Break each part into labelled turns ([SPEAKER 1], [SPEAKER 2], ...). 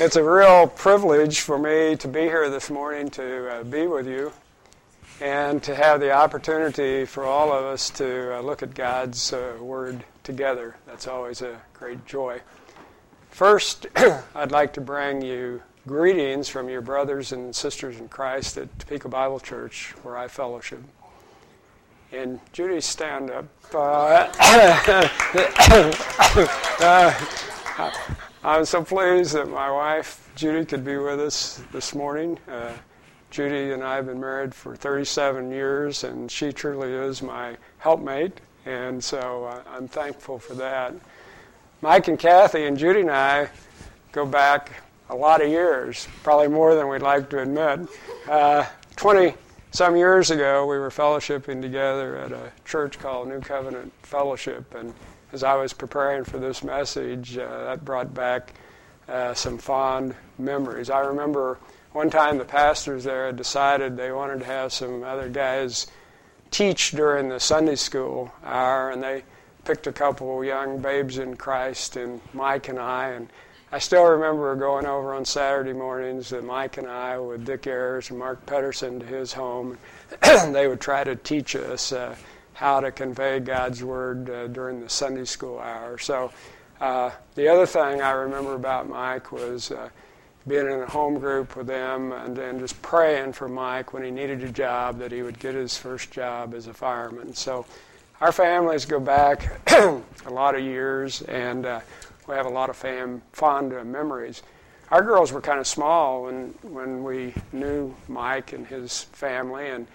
[SPEAKER 1] it's a real privilege for me to be here this morning to uh, be with you and to have the opportunity for all of us to uh, look at God's uh, Word together. That's always a great joy. First, I'd like to bring you greetings from your brothers and sisters in Christ at Topeka Bible Church, where I fellowship. And Judy, stand up. I'm so pleased that my wife, Judy, could be with us this morning. Uh, Judy and I have been married for 37 years, and she truly is my helpmate, and so uh, I'm thankful for that. Mike and Kathy and Judy and I go back a lot of years, probably more than we'd like to admit. Uh, 20 some years ago, we were fellowshipping together at a church called New Covenant Fellowship, and as I was preparing for this message, uh, that brought back uh, some fond memories. I remember one time the pastors there had decided they wanted to have some other guys teach during the Sunday school hour, and they picked a couple young babes in Christ, and Mike and I, and I still remember going over on Saturday mornings, that Mike and I, with Dick Ayers and Mark Pedersen, to his home. they would try to teach us uh, how to convey God's word uh, during the Sunday school hour. So, uh, the other thing I remember about Mike was uh, being in a home group with them and then just praying for Mike when he needed a job that he would get his first job as a fireman. So our families go back a lot of years and uh, we have a lot of fam- fond memories. Our girls were kind of small when, when we knew Mike and his family and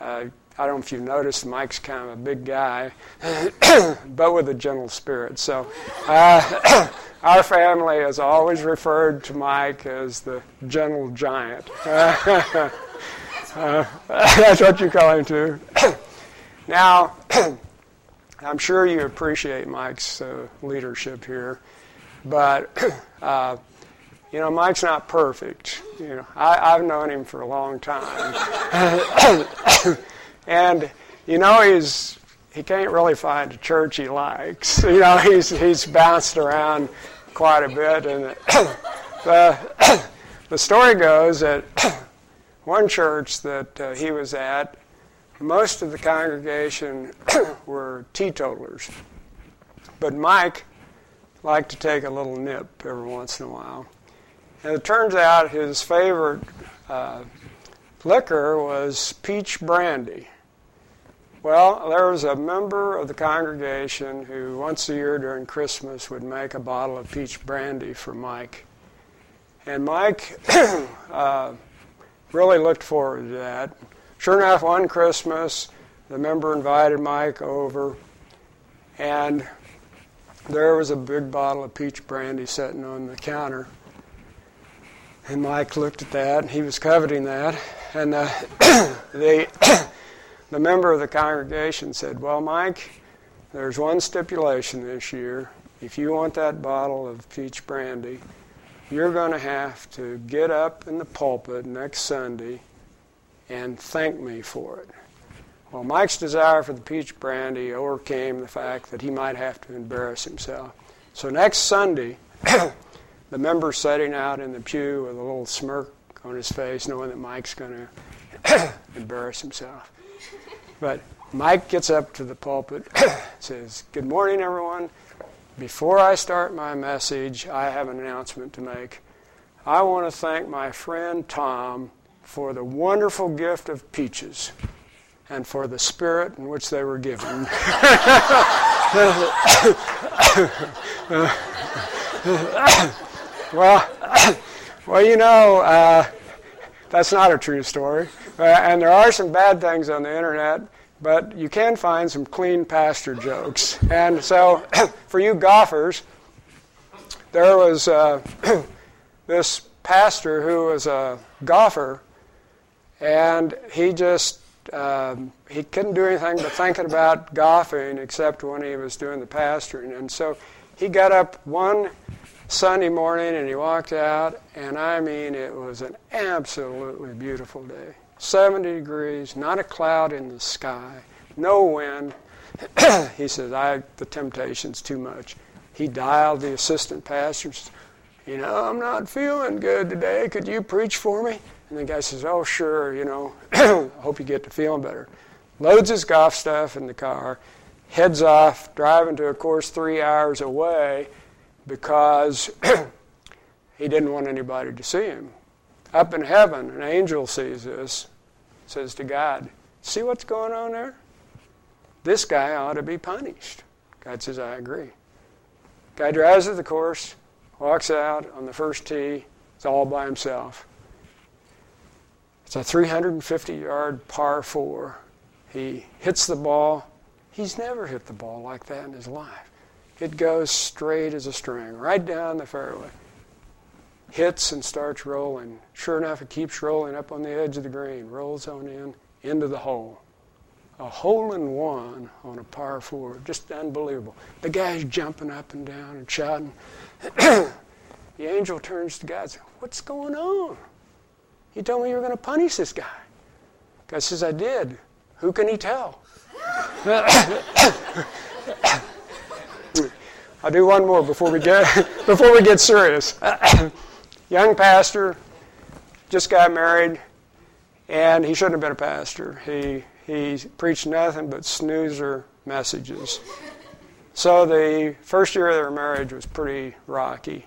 [SPEAKER 1] uh, I don't know if you've noticed, Mike's kind of a big guy, but with a gentle spirit. So, uh, our family has always referred to Mike as the gentle giant. uh, that's what you call him, too. now, I'm sure you appreciate Mike's uh, leadership here, but uh, you know, Mike's not perfect. You know, I, have known him for a long time. And you know he's he can't really find a church he likes. You know he's he's bounced around quite a bit, and the the story goes that one church that uh, he was at, most of the congregation were teetotalers, but Mike liked to take a little nip every once in a while. And it turns out his favorite uh, liquor was peach brandy. Well, there was a member of the congregation who once a year during Christmas would make a bottle of peach brandy for Mike. And Mike uh, really looked forward to that. Sure enough, one Christmas, the member invited Mike over, and there was a big bottle of peach brandy sitting on the counter. And Mike looked at that, and he was coveting that. And uh, the the member of the congregation said, Well, Mike, there's one stipulation this year. If you want that bottle of peach brandy, you're going to have to get up in the pulpit next Sunday and thank me for it. Well, Mike's desire for the peach brandy overcame the fact that he might have to embarrass himself. So next Sunday, the member's sitting out in the pew with a little smirk on his face, knowing that Mike's going to embarrass himself. But Mike gets up to the pulpit, says, Good morning, everyone. Before I start my message, I have an announcement to make. I want to thank my friend Tom for the wonderful gift of peaches and for the spirit in which they were given. well, well, you know, uh, that's not a true story. Uh, and there are some bad things on the internet, but you can find some clean pastor jokes. And so, for you golfers, there was uh, this pastor who was a golfer, and he just um, he couldn't do anything but thinking about golfing except when he was doing the pastoring. And so he got up one Sunday morning and he walked out, and I mean, it was an absolutely beautiful day. 70 degrees, not a cloud in the sky, no wind. he says, I, the temptation's too much. He dialed the assistant pastors. You know, I'm not feeling good today. Could you preach for me? And the guy says, Oh, sure, you know, I hope you get to feeling better. Loads his golf stuff in the car, heads off, driving to, of course, three hours away because he didn't want anybody to see him. Up in heaven, an angel sees this, says to God, See what's going on there? This guy ought to be punished. God says, I agree. Guy drives the course, walks out on the first tee, it's all by himself. It's a 350 yard par four. He hits the ball. He's never hit the ball like that in his life. It goes straight as a string, right down the fairway. Hits and starts rolling. Sure enough, it keeps rolling up on the edge of the green, rolls on in, into the hole. A hole in one on a par four. Just unbelievable. The guy's jumping up and down and shouting. the angel turns to God and says, What's going on? You told me you were going to punish this guy. God says, I did. Who can he tell? I'll do one more before we get before we get serious. Young pastor, just got married, and he shouldn't have been a pastor. He he preached nothing but snoozer messages. So the first year of their marriage was pretty rocky,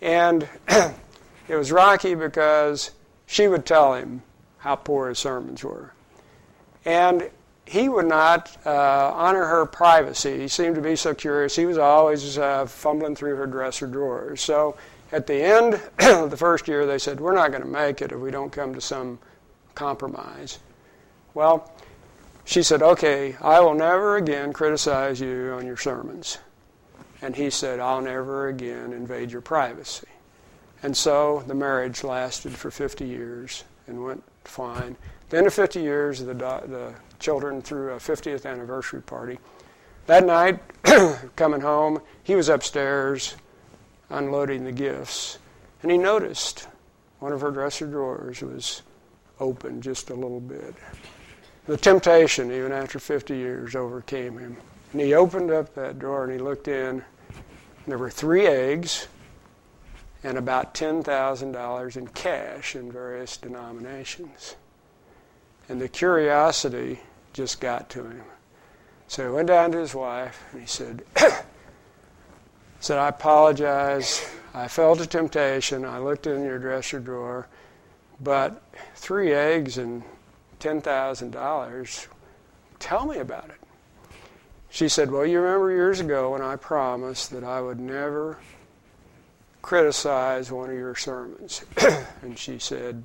[SPEAKER 1] and it was rocky because she would tell him how poor his sermons were. And he would not uh, honor her privacy. He seemed to be so curious. He was always uh, fumbling through her dresser drawers. So at the end of the first year, they said, We're not going to make it if we don't come to some compromise. Well, she said, Okay, I will never again criticize you on your sermons. And he said, I'll never again invade your privacy. And so the marriage lasted for 50 years and went fine. Then, in 50 years, the, the children threw a 50th anniversary party. That night, coming home, he was upstairs unloading the gifts, and he noticed one of her dresser drawers was open just a little bit. The temptation, even after 50 years, overcame him. And he opened up that drawer and he looked in. There were three eggs and about $10,000 in cash in various denominations. And the curiosity just got to him. So he went down to his wife and he said, said, I apologize. I felt a temptation. I looked in your dresser drawer, but three eggs and $10,000, tell me about it. She said, Well, you remember years ago when I promised that I would never criticize one of your sermons. and she said,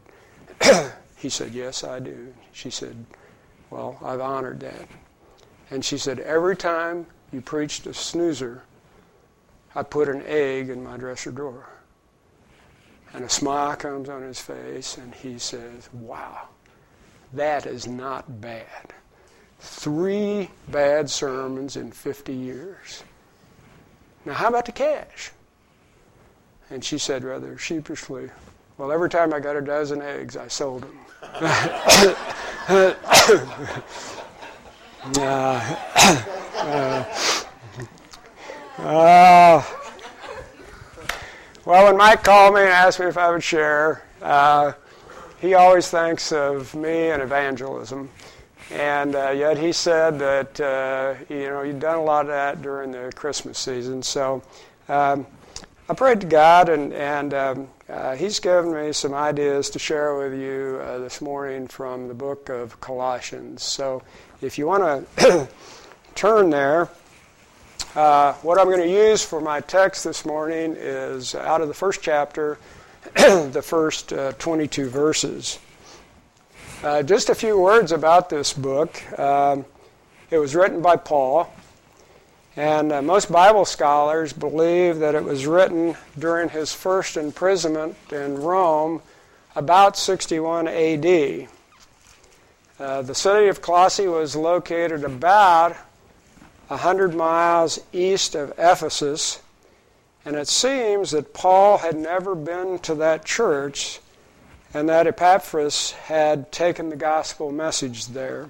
[SPEAKER 1] he said, Yes, I do. She said, Well, I've honored that. And she said, Every time you preached a snoozer, I put an egg in my dresser drawer. And a smile comes on his face, and he says, Wow, that is not bad. Three bad sermons in 50 years. Now, how about the cash? And she said rather sheepishly, Well, every time I got a dozen eggs, I sold them. uh, uh, uh, well, when Mike called me and asked me if I would share, uh, he always thinks of me and evangelism. And uh, yet he said that, uh, you know, you've done a lot of that during the Christmas season. So um, I prayed to God, and, and um, uh, He's given me some ideas to share with you uh, this morning from the book of Colossians. So if you want to turn there, uh, what I'm going to use for my text this morning is out of the first chapter, the first uh, 22 verses. Uh, just a few words about this book. Um, it was written by Paul. And uh, most Bible scholars believe that it was written during his first imprisonment in Rome about 61 AD. Uh, the city of Colossae was located about 100 miles east of Ephesus, and it seems that Paul had never been to that church and that Epaphras had taken the gospel message there.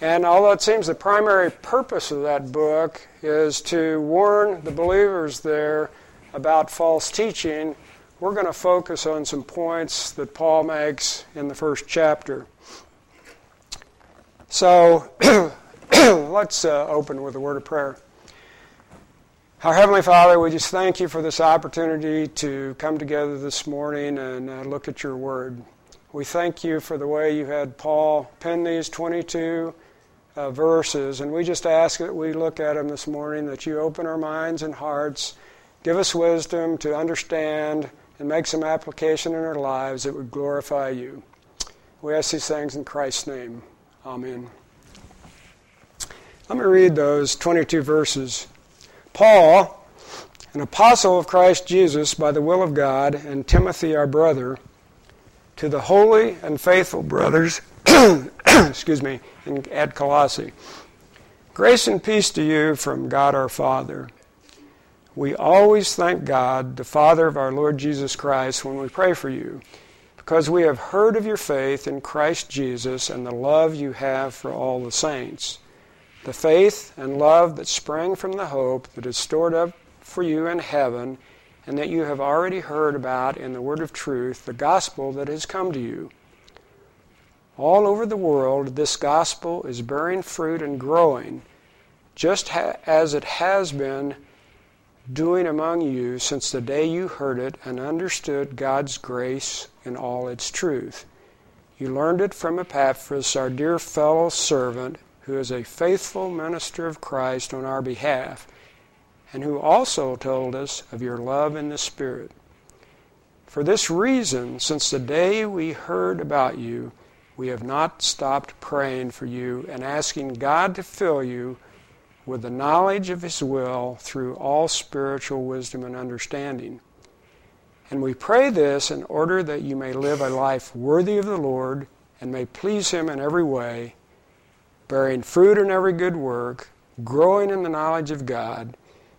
[SPEAKER 1] And although it seems the primary purpose of that book is to warn the believers there about false teaching, we're going to focus on some points that Paul makes in the first chapter. So let's uh, open with a word of prayer. Our Heavenly Father, we just thank you for this opportunity to come together this morning and uh, look at your word. We thank you for the way you had Paul pen these 22 uh, verses, and we just ask that we look at them this morning, that you open our minds and hearts, give us wisdom to understand and make some application in our lives that would glorify you. We ask these things in Christ's name. Amen. Let me read those 22 verses. Paul, an apostle of Christ Jesus by the will of God, and Timothy, our brother, to the holy and faithful brothers, excuse me, in, at Colossae. Grace and peace to you from God our Father. We always thank God, the Father of our Lord Jesus Christ, when we pray for you, because we have heard of your faith in Christ Jesus and the love you have for all the saints. The faith and love that sprang from the hope that is stored up for you in heaven and that you have already heard about in the word of truth, the gospel that has come to you. All over the world, this gospel is bearing fruit and growing, just ha- as it has been doing among you since the day you heard it and understood God's grace in all its truth. You learned it from Epaphras, our dear fellow servant, who is a faithful minister of Christ on our behalf, and who also told us of your love in the Spirit. For this reason, since the day we heard about you, we have not stopped praying for you and asking God to fill you with the knowledge of His will through all spiritual wisdom and understanding. And we pray this in order that you may live a life worthy of the Lord and may please Him in every way, bearing fruit in every good work, growing in the knowledge of God,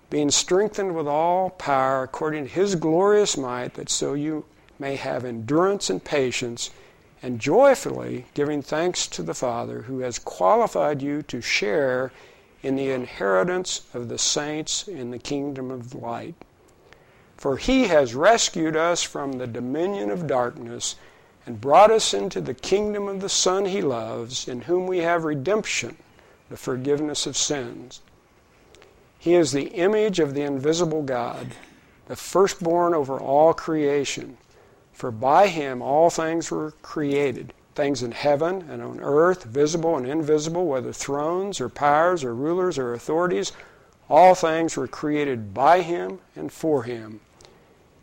[SPEAKER 1] being strengthened with all power according to His glorious might, that so you may have endurance and patience and joyfully giving thanks to the Father who has qualified you to share in the inheritance of the saints in the kingdom of light. For he has rescued us from the dominion of darkness and brought us into the kingdom of the Son he loves, in whom we have redemption, the forgiveness of sins. He is the image of the invisible God, the firstborn over all creation. For by him all things were created, things in heaven and on earth, visible and invisible, whether thrones or powers or rulers or authorities, all things were created by him and for him.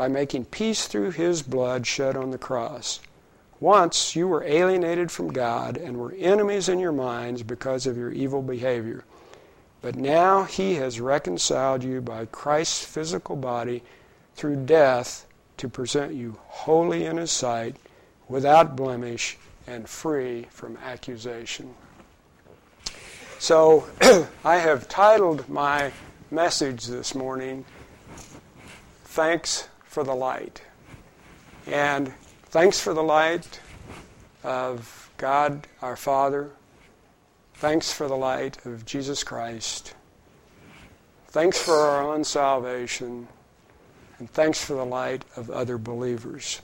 [SPEAKER 1] by making peace through his blood shed on the cross. Once you were alienated from God and were enemies in your minds because of your evil behavior. But now he has reconciled you by Christ's physical body through death to present you holy in His sight, without blemish, and free from accusation. So, I have titled my message this morning, Thanks for the Light. And thanks for the light of God our Father. Thanks for the light of Jesus Christ. Thanks for our own salvation and thanks for the light of other believers.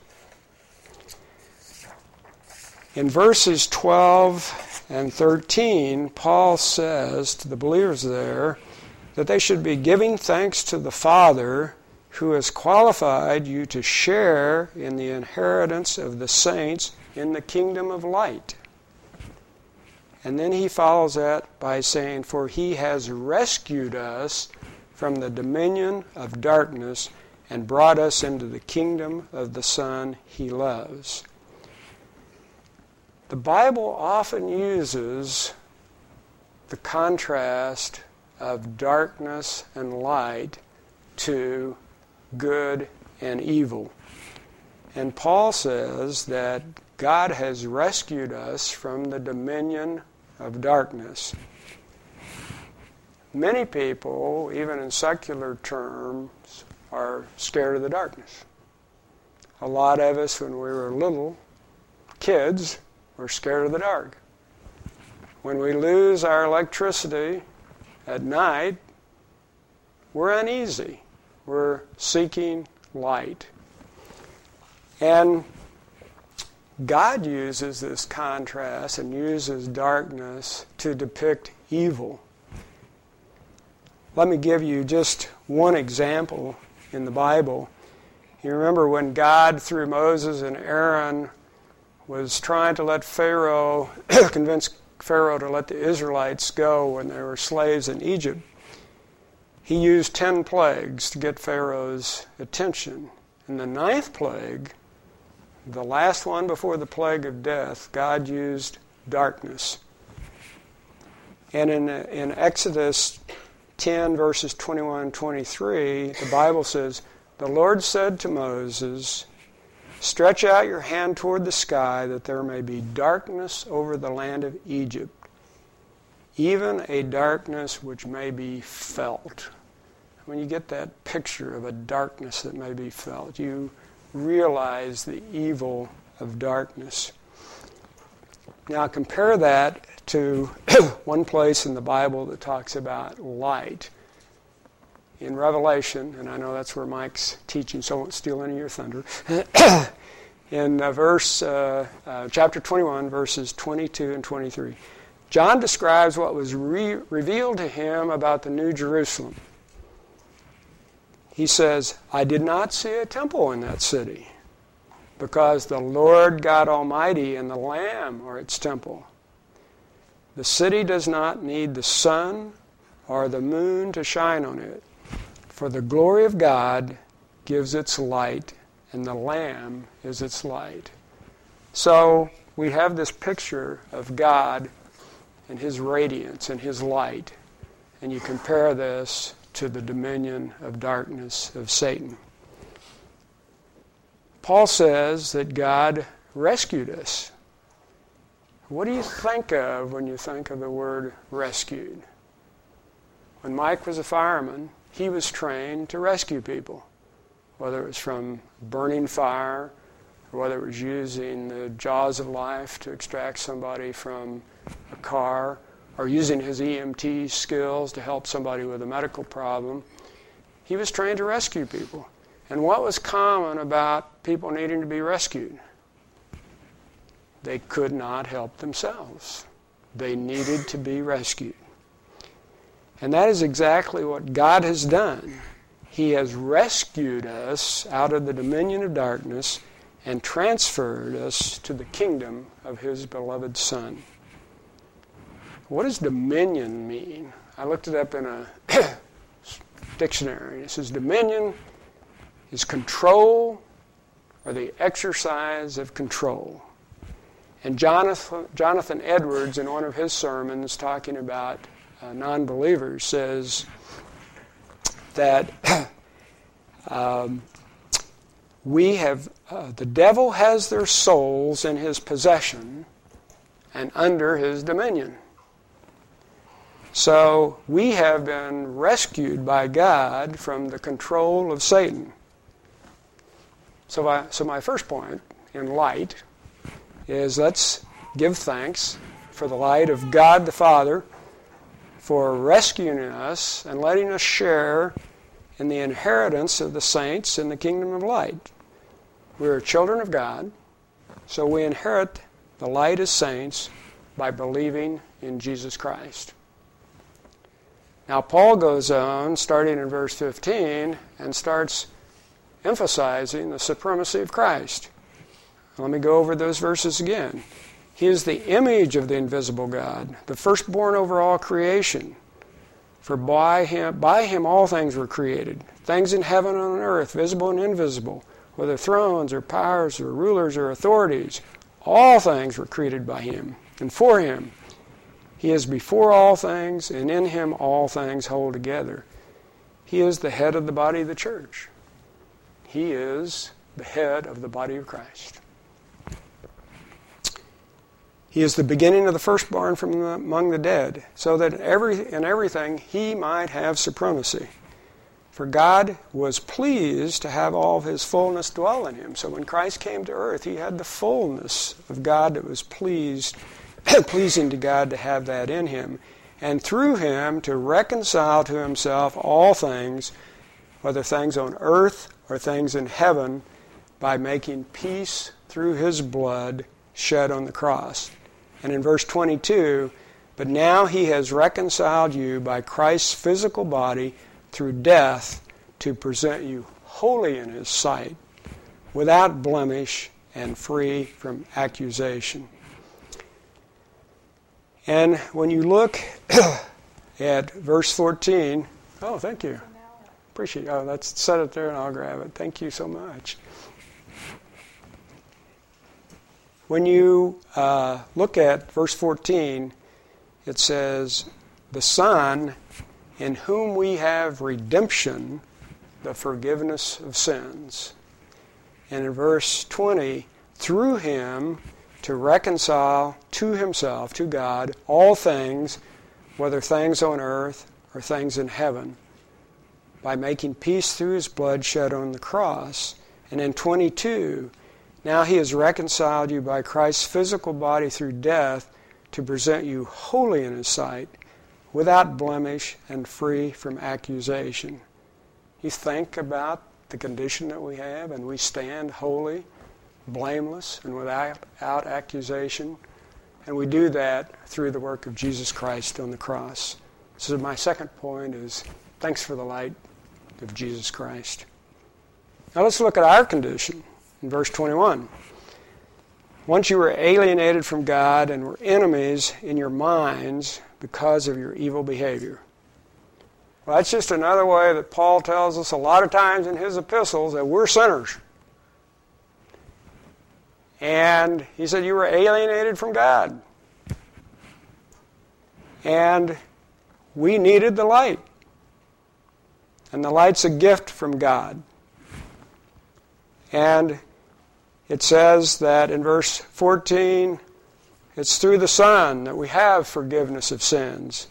[SPEAKER 1] In verses 12 and 13, Paul says to the believers there that they should be giving thanks to the Father who has qualified you to share in the inheritance of the saints in the kingdom of light. And then he follows that by saying, For he has rescued us from the dominion of darkness and brought us into the kingdom of the Son he loves. The Bible often uses the contrast of darkness and light to good and evil. And Paul says that God has rescued us from the dominion of darkness. Many people, even in secular terms, are scared of the darkness. A lot of us, when we were little kids, were scared of the dark. When we lose our electricity at night, we're uneasy. We're seeking light. And God uses this contrast and uses darkness to depict evil. Let me give you just one example in the Bible. You remember when God, through Moses and Aaron, was trying to let Pharaoh, convince Pharaoh to let the Israelites go when they were slaves in Egypt. He used ten plagues to get Pharaoh's attention. In the ninth plague, the last one before the plague of death, God used darkness. And in, in Exodus 10, verses 21 and 23, the Bible says, The Lord said to Moses, Stretch out your hand toward the sky that there may be darkness over the land of Egypt, even a darkness which may be felt. When you get that picture of a darkness that may be felt, you realize the evil of darkness. Now, compare that to one place in the Bible that talks about light. In Revelation, and I know that's where Mike's teaching, so I won't steal any of your thunder. in uh, verse uh, uh, chapter 21, verses 22 and 23, John describes what was re- revealed to him about the New Jerusalem he says, I did not see a temple in that city because the Lord God Almighty and the Lamb are its temple. The city does not need the sun or the moon to shine on it, for the glory of God gives its light, and the Lamb is its light. So we have this picture of God and His radiance and His light, and you compare this to the dominion of darkness of Satan. Paul says that God rescued us. What do you think of when you think of the word rescued? When Mike was a fireman, he was trained to rescue people, whether it was from burning fire or whether it was using the jaws of life to extract somebody from a car or using his EMT skills to help somebody with a medical problem. He was trained to rescue people. And what was common about people needing to be rescued? They could not help themselves. They needed to be rescued. And that is exactly what God has done. He has rescued us out of the dominion of darkness and transferred us to the kingdom of His beloved Son. What does dominion mean? I looked it up in a dictionary. It says dominion is control or the exercise of control. And Jonathan, Jonathan Edwards, in one of his sermons talking about uh, non believers, says that um, we have, uh, the devil has their souls in his possession and under his dominion. So we have been rescued by God from the control of Satan. So, I, so my first point in light is let's give thanks for the light of God the Father for rescuing us and letting us share in the inheritance of the saints in the kingdom of light. We are children of God, so we inherit the light as saints by believing in Jesus Christ. Now, Paul goes on, starting in verse 15, and starts emphasizing the supremacy of Christ. Let me go over those verses again. He is the image of the invisible God, the firstborn over all creation. For by him, by him all things were created, things in heaven and on earth, visible and invisible, whether thrones or powers or rulers or authorities. All things were created by him and for him. He is before all things, and in him all things hold together. He is the head of the body of the church. He is the head of the body of Christ. He is the beginning of the firstborn from the, among the dead, so that every, in everything he might have supremacy. For God was pleased to have all of his fullness dwell in him. So when Christ came to earth, he had the fullness of God that was pleased, pleasing to God to have that in him. And through him to reconcile to himself all things, whether things on earth or things in heaven, by making peace through his blood shed on the cross. And in verse 22, but now he has reconciled you by Christ's physical body through death to present you holy in his sight, without blemish and free from accusation. And when you look at verse 14, oh, thank you. Appreciate it. Oh, let's set it there and I'll grab it. Thank you so much. When you uh, look at verse 14, it says, The Son, in whom we have redemption, the forgiveness of sins. And in verse 20, through him to reconcile to himself, to God, all things, whether things on earth or things in heaven, by making peace through his blood shed on the cross. And in 22, now he has reconciled you by Christ's physical body through death to present you holy in his sight, without blemish and free from accusation. You think about the condition that we have, and we stand holy, blameless, and without, accusation. And we do that through the work of Jesus Christ on the cross. So my second point is thanks for the light of Jesus Christ. Now let's look at our condition in verse 21. Once you were alienated from God and were enemies in your minds because of your evil behavior. Well, that's just another way that Paul tells us a lot of times in his epistles that we're sinners. And he said, You were alienated from God. And we needed the light. And the light's a gift from God. And it says that in verse 14, it's through the Son that we have forgiveness of sins.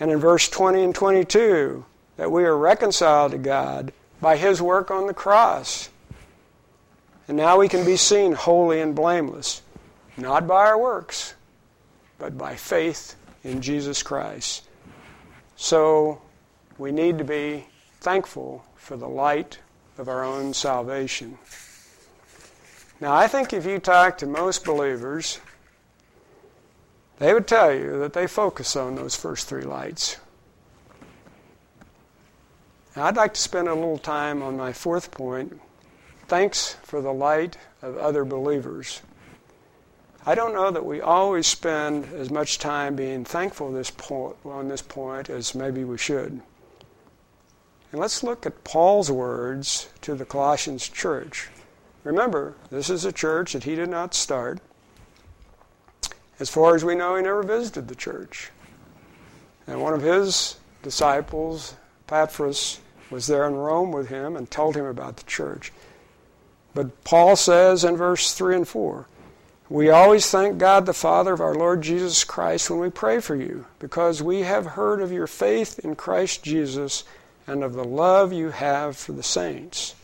[SPEAKER 1] And in verse 20 and 22, that we are reconciled to God by His work on the cross. And now we can be seen holy and blameless, not by our works, but by faith in Jesus Christ. So we need to be thankful for the light of our own salvation. Now, I think if you talk to most believers, they would tell you that they focus on those first three lights. Now, I'd like to spend a little time on my fourth point thanks for the light of other believers. I don't know that we always spend as much time being thankful this point, on this point as maybe we should. And let's look at Paul's words to the Colossians church. Remember, this is a church that he did not start. As far as we know, he never visited the church. And one of his disciples, Epaphras, was there in Rome with him and told him about the church. But Paul says in verse 3 and 4 We always thank God the Father of our Lord Jesus Christ when we pray for you, because we have heard of your faith in Christ Jesus and of the love you have for the saints.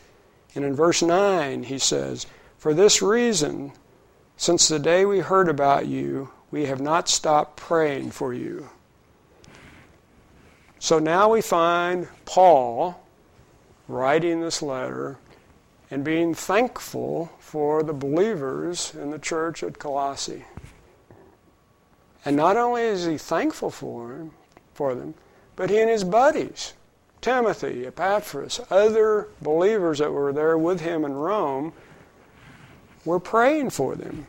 [SPEAKER 1] And in verse 9, he says, For this reason, since the day we heard about you, we have not stopped praying for you. So now we find Paul writing this letter and being thankful for the believers in the church at Colossae. And not only is he thankful for, for them, but he and his buddies Timothy, Epaphras, other believers that were there with him in Rome were praying for them.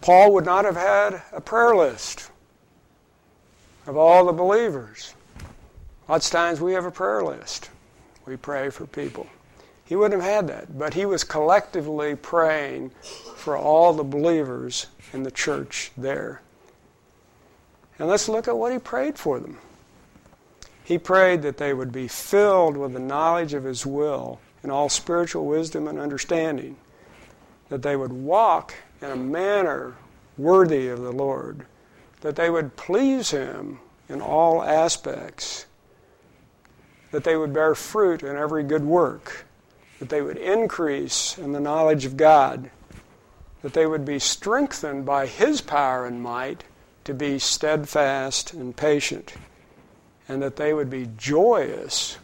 [SPEAKER 1] Paul would not have had a prayer list of all the believers. Lots of times we have a prayer list. We pray for people. He wouldn't have had that, but he was collectively praying for all the believers in the church there. And let's look at what he prayed for them. he prayed that they would be filled with the knowledge of his will and all spiritual wisdom and understanding, that they would walk in a manner worthy of the Lord, that they would please him in all aspects, that they would bear fruit in every good work, that they would increase in the knowledge of God, that they would be strengthened by his power and might to be steadfast and patient, and that they would be joyous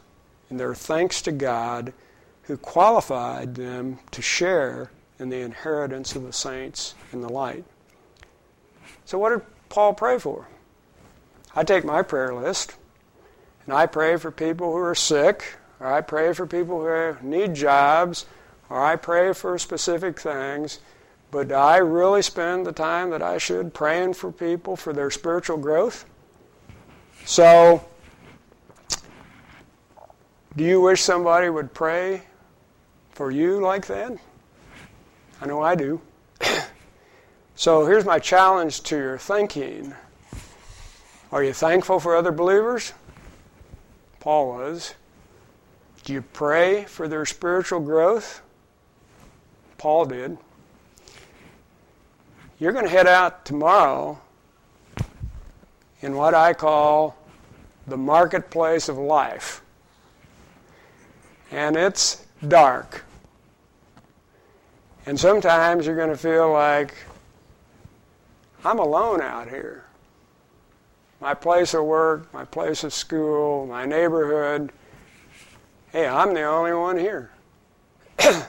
[SPEAKER 1] in their thanks to God who qualified them to share in the inheritance of the saints in the light. So, what did Paul pray for? I take my prayer list and I pray for people who are sick, or I pray for people who need jobs, or I pray for specific things. But do I really spend the time that I should praying for people for their spiritual growth? So, do you wish somebody would pray for you like that? I know I do. so, here's my challenge to your thinking Are you thankful for other believers? Paul was. Do you pray for their spiritual growth? Paul did. You're going to head out tomorrow in what I call the marketplace of life. And it's dark. And sometimes you're going to feel like, I'm alone out here. My place of work, my place of school, my neighborhood. Hey, I'm the only one here. and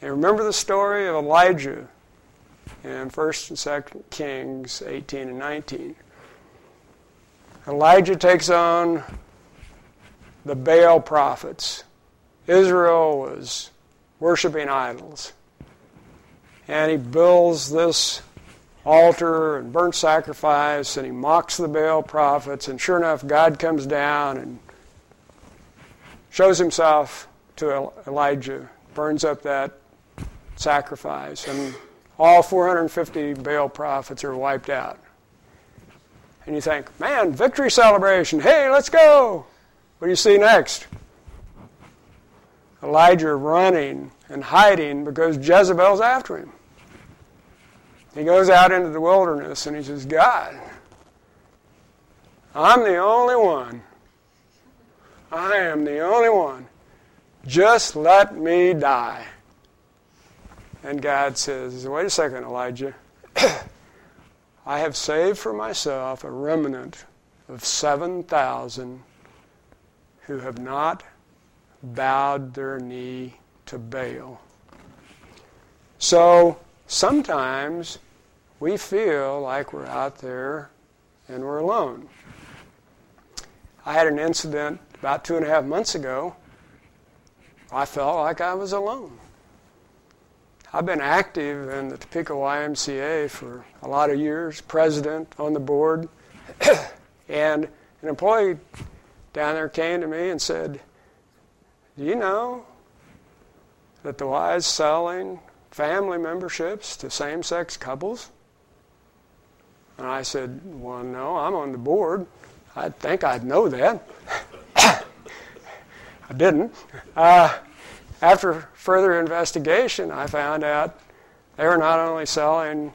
[SPEAKER 1] remember the story of Elijah in 1st and 2nd Kings 18 and 19. Elijah takes on the Baal prophets. Israel was worshiping idols. And he builds this altar and burnt sacrifice, and he mocks the Baal prophets. And sure enough, God comes down and shows himself to Elijah, burns up that sacrifice. And all 450 Baal prophets are wiped out. And you think, man, victory celebration. Hey, let's go. What do you see next? Elijah running and hiding because Jezebel's after him. He goes out into the wilderness and he says, God, I'm the only one. I am the only one. Just let me die. And God says, Wait a second, Elijah. I have saved for myself a remnant of 7,000 who have not bowed their knee to Baal. So sometimes we feel like we're out there and we're alone. I had an incident about two and a half months ago. I felt like I was alone. I've been active in the Topeka YMCA for a lot of years, president on the board. and an employee down there came to me and said, Do you know that the Y is selling family memberships to same sex couples? And I said, Well, no, I'm on the board. I'd think I'd know that. I didn't. Uh, after further investigation, I found out they were not only selling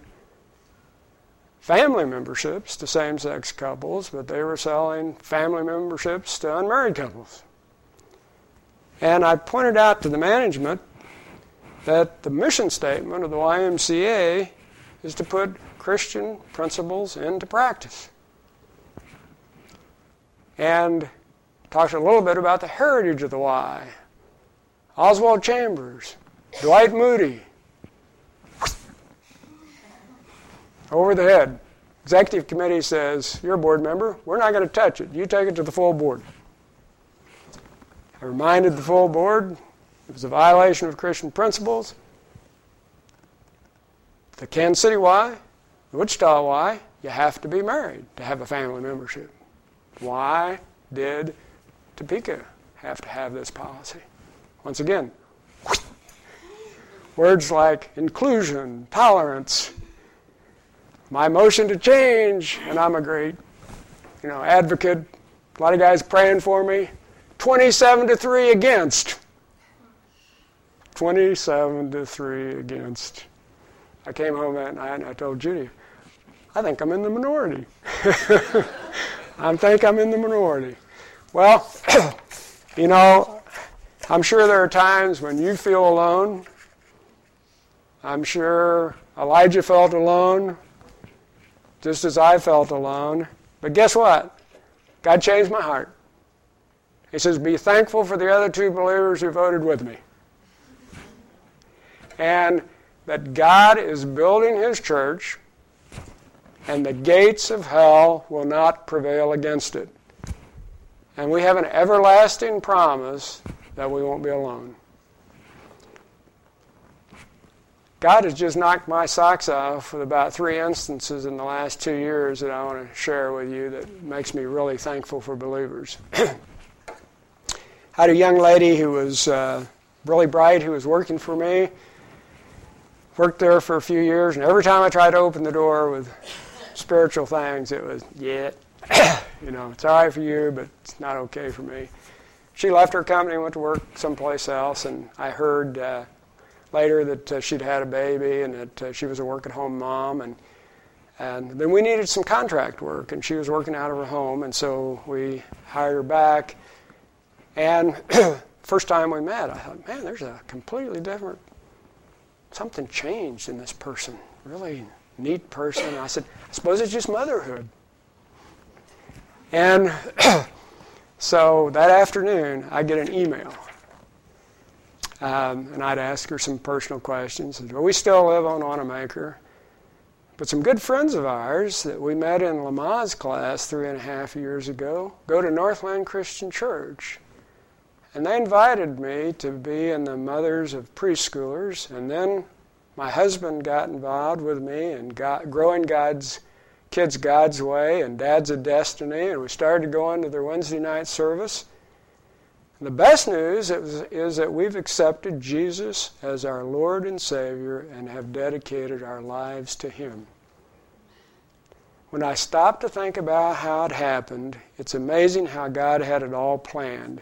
[SPEAKER 1] family memberships to same sex couples, but they were selling family memberships to unmarried couples. And I pointed out to the management that the mission statement of the YMCA is to put Christian principles into practice. And talked a little bit about the heritage of the Y Oswald Chambers, Dwight Moody. Over the head. Executive committee says, You're a board member. We're not going to touch it. You take it to the full board. I reminded the full board it was a violation of Christian principles. The Kansas City Y, the Wichita Y, you have to be married to have a family membership. Why did Topeka have to have this policy? Once again, words like inclusion, tolerance, my motion to change, and I'm a great, you know, advocate A lot of guys praying for me. 27 to 3 against. 27 to 3 against. I came home that night and I told Judy, I think I'm in the minority. I think I'm in the minority. Well, you know, I'm sure there are times when you feel alone. I'm sure Elijah felt alone, just as I felt alone. But guess what? God changed my heart. He says, Be thankful for the other two believers who voted with me. And that God is building His church, and the gates of hell will not prevail against it. And we have an everlasting promise that we won't be alone. God has just knocked my socks off with about three instances in the last two years that I want to share with you that makes me really thankful for believers. I had a young lady who was uh, really bright who was working for me. Worked there for a few years, and every time I tried to open the door with spiritual things, it was, yeah, you know, it's all right for you, but it's not okay for me. She left her company and went to work someplace else, and I heard uh, later that uh, she'd had a baby and that uh, she was a work-at-home mom, and and then we needed some contract work, and she was working out of her home, and so we hired her back. And first time we met, I thought, man, there's a completely different something changed in this person. Really neat person. I said, I suppose it's just motherhood. And so that afternoon, I get an email. Um, and I'd ask her some personal questions. Well, we still live on Wanamaker. But some good friends of ours that we met in Lamaze class three and a half years ago go to Northland Christian Church. And they invited me to be in the mothers of preschoolers. And then my husband got involved with me in growing God's kids God's way and Dad's a Destiny. And we started going to their Wednesday night service. And the best news is, is that we've accepted Jesus as our Lord and Savior and have dedicated our lives to Him. When I stop to think about how it happened, it's amazing how God had it all planned.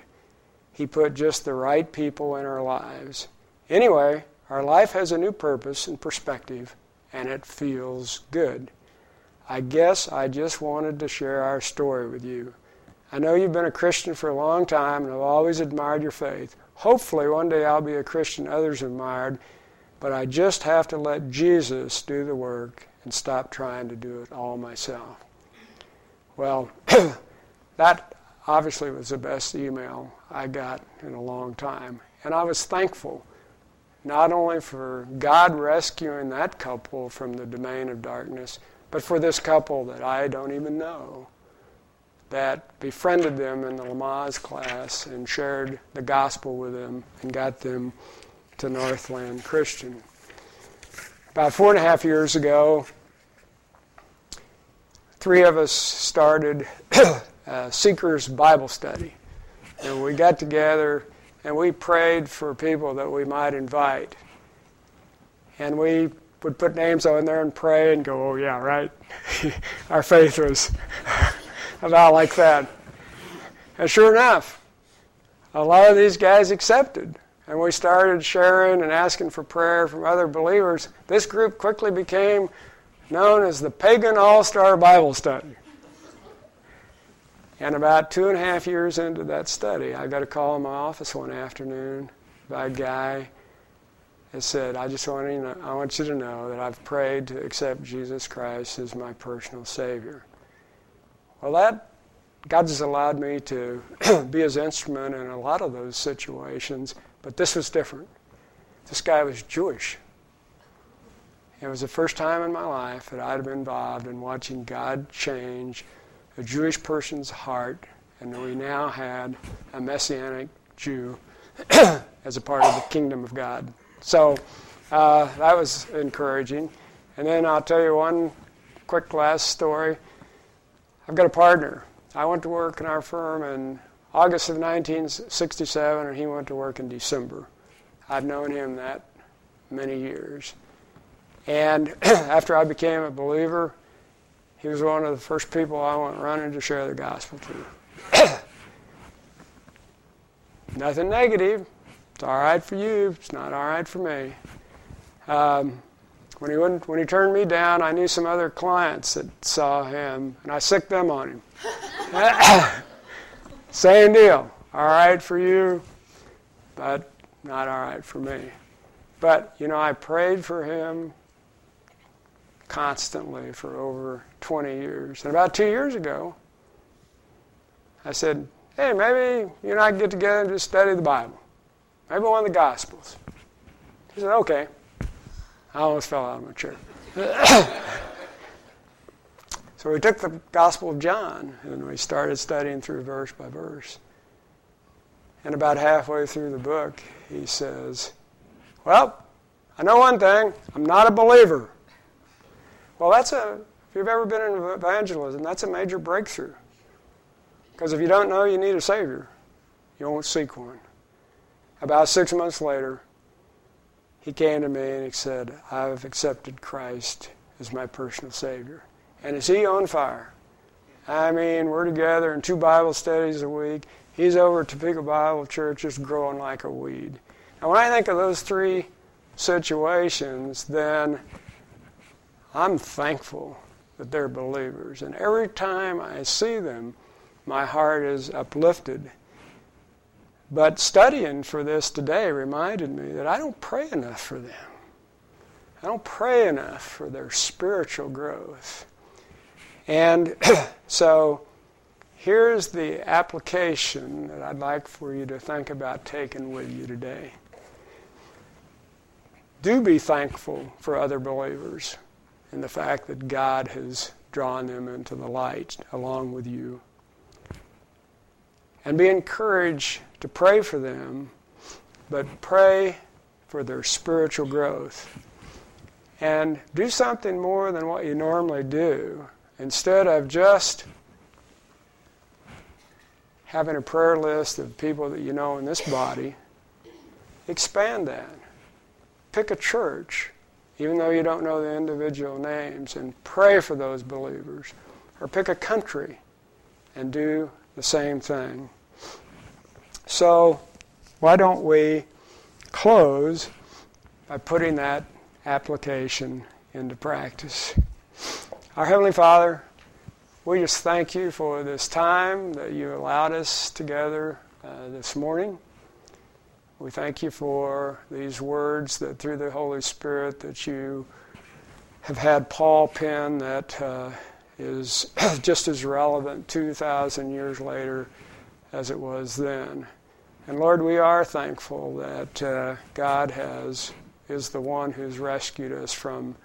[SPEAKER 1] He put just the right people in our lives. Anyway, our life has a new purpose and perspective, and it feels good. I guess I just wanted to share our story with you. I know you've been a Christian for a long time and I've always admired your faith. Hopefully, one day I'll be a Christian others admired, but I just have to let Jesus do the work and stop trying to do it all myself. Well, that obviously it was the best email I got in a long time. And I was thankful not only for God rescuing that couple from the domain of darkness, but for this couple that I don't even know that befriended them in the Lamaze class and shared the gospel with them and got them to Northland Christian. About four and a half years ago, three of us started Uh, Seekers Bible Study. And we got together and we prayed for people that we might invite. And we would put names on there and pray and go, oh, yeah, right. Our faith was about like that. And sure enough, a lot of these guys accepted. And we started sharing and asking for prayer from other believers. This group quickly became known as the Pagan All Star Bible Study. And about two and a half years into that study, I got a call in my office one afternoon by a guy that said, I just want, you know, I want you to know that I've prayed to accept Jesus Christ as my personal Savior. Well, that God has allowed me to be his instrument in a lot of those situations, but this was different. This guy was Jewish. It was the first time in my life that I'd been involved in watching God change a Jewish person's heart, and we now had a Messianic Jew as a part of the kingdom of God. So uh, that was encouraging. And then I'll tell you one quick last story. I've got a partner. I went to work in our firm in August of 1967, and he went to work in December. I've known him that many years. And after I became a believer, he was one of the first people I went running to share the gospel to. Nothing negative. It's all right for you. It's not all right for me. Um, when he wouldn't, when he turned me down, I knew some other clients that saw him, and I sicked them on him. Same deal. All right for you, but not all right for me. But you know, I prayed for him constantly for over 20 years. And about two years ago, I said, "Hey, maybe you and I can get together and just study the Bible. Maybe one of the Gospels." He said, "Okay." I almost fell out of my chair. so we took the Gospel of John and we started studying through verse by verse. And about halfway through the book, he says, Well, I know one thing I'm not a believer. Well, that's a, if you've ever been in evangelism, that's a major breakthrough. Because if you don't know you need a Savior, you won't seek one. About six months later, he came to me and he said, I've accepted Christ as my personal Savior. And is he on fire? I mean, we're together in two Bible studies a week. He's over at Topeka Bible Church just growing like a weed. And when I think of those three situations, then I'm thankful that they're believers. And every time I see them, my heart is uplifted but studying for this today reminded me that I don't pray enough for them. I don't pray enough for their spiritual growth. And so here's the application that I'd like for you to think about taking with you today. Do be thankful for other believers and the fact that God has drawn them into the light along with you. And be encouraged to pray for them, but pray for their spiritual growth. And do something more than what you normally do. Instead of just having a prayer list of people that you know in this body, expand that. Pick a church, even though you don't know the individual names, and pray for those believers. Or pick a country and do the same thing. So, why don't we close by putting that application into practice? Our Heavenly Father, we just thank you for this time that you allowed us together uh, this morning. We thank you for these words that through the Holy Spirit that you have had Paul pen that uh, is just as relevant 2,000 years later as it was then. And Lord, we are thankful that uh, God has is the one who's rescued us from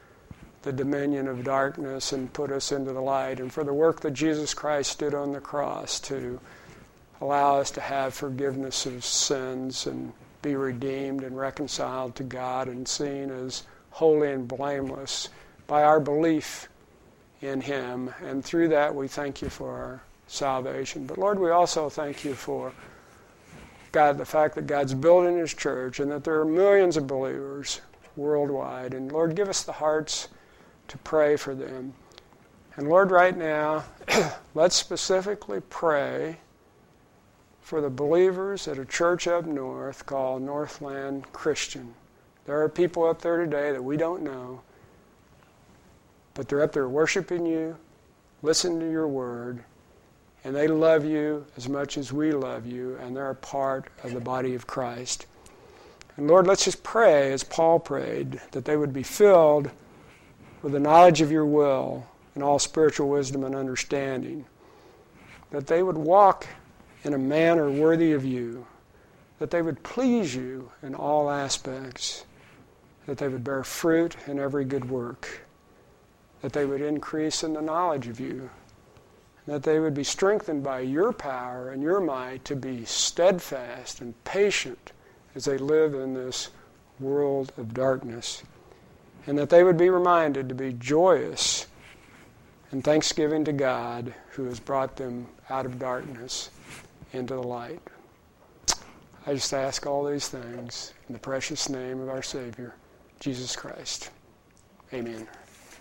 [SPEAKER 1] the dominion of darkness and put us into the light, and for the work that Jesus Christ did on the cross to allow us to have forgiveness of sins and be redeemed and reconciled to God and seen as holy and blameless by our belief in Him. And through that, we thank you for our salvation. But Lord, we also thank you for God, the fact that God's building His church and that there are millions of believers worldwide. And Lord, give us the hearts to pray for them. And Lord, right now, let's specifically pray for the believers at a church up north called Northland Christian. There are people up there today that we don't know, but they're up there worshiping you, listening to your word, and they love you as much as we love you, and they're a part of the body of Christ. And Lord, let's just pray as Paul prayed that they would be filled with the knowledge of your will and all spiritual wisdom and understanding, that they would walk in a manner worthy of you, that they would please you in all aspects, that they would bear fruit in every good work, that they would increase in the knowledge of you that they would be strengthened by your power and your might to be steadfast and patient as they live in this world of darkness. And that they would be reminded to be joyous and thanksgiving to God who has brought them out of darkness into the light. I just ask all these things in the precious name of our Savior, Jesus Christ. Amen.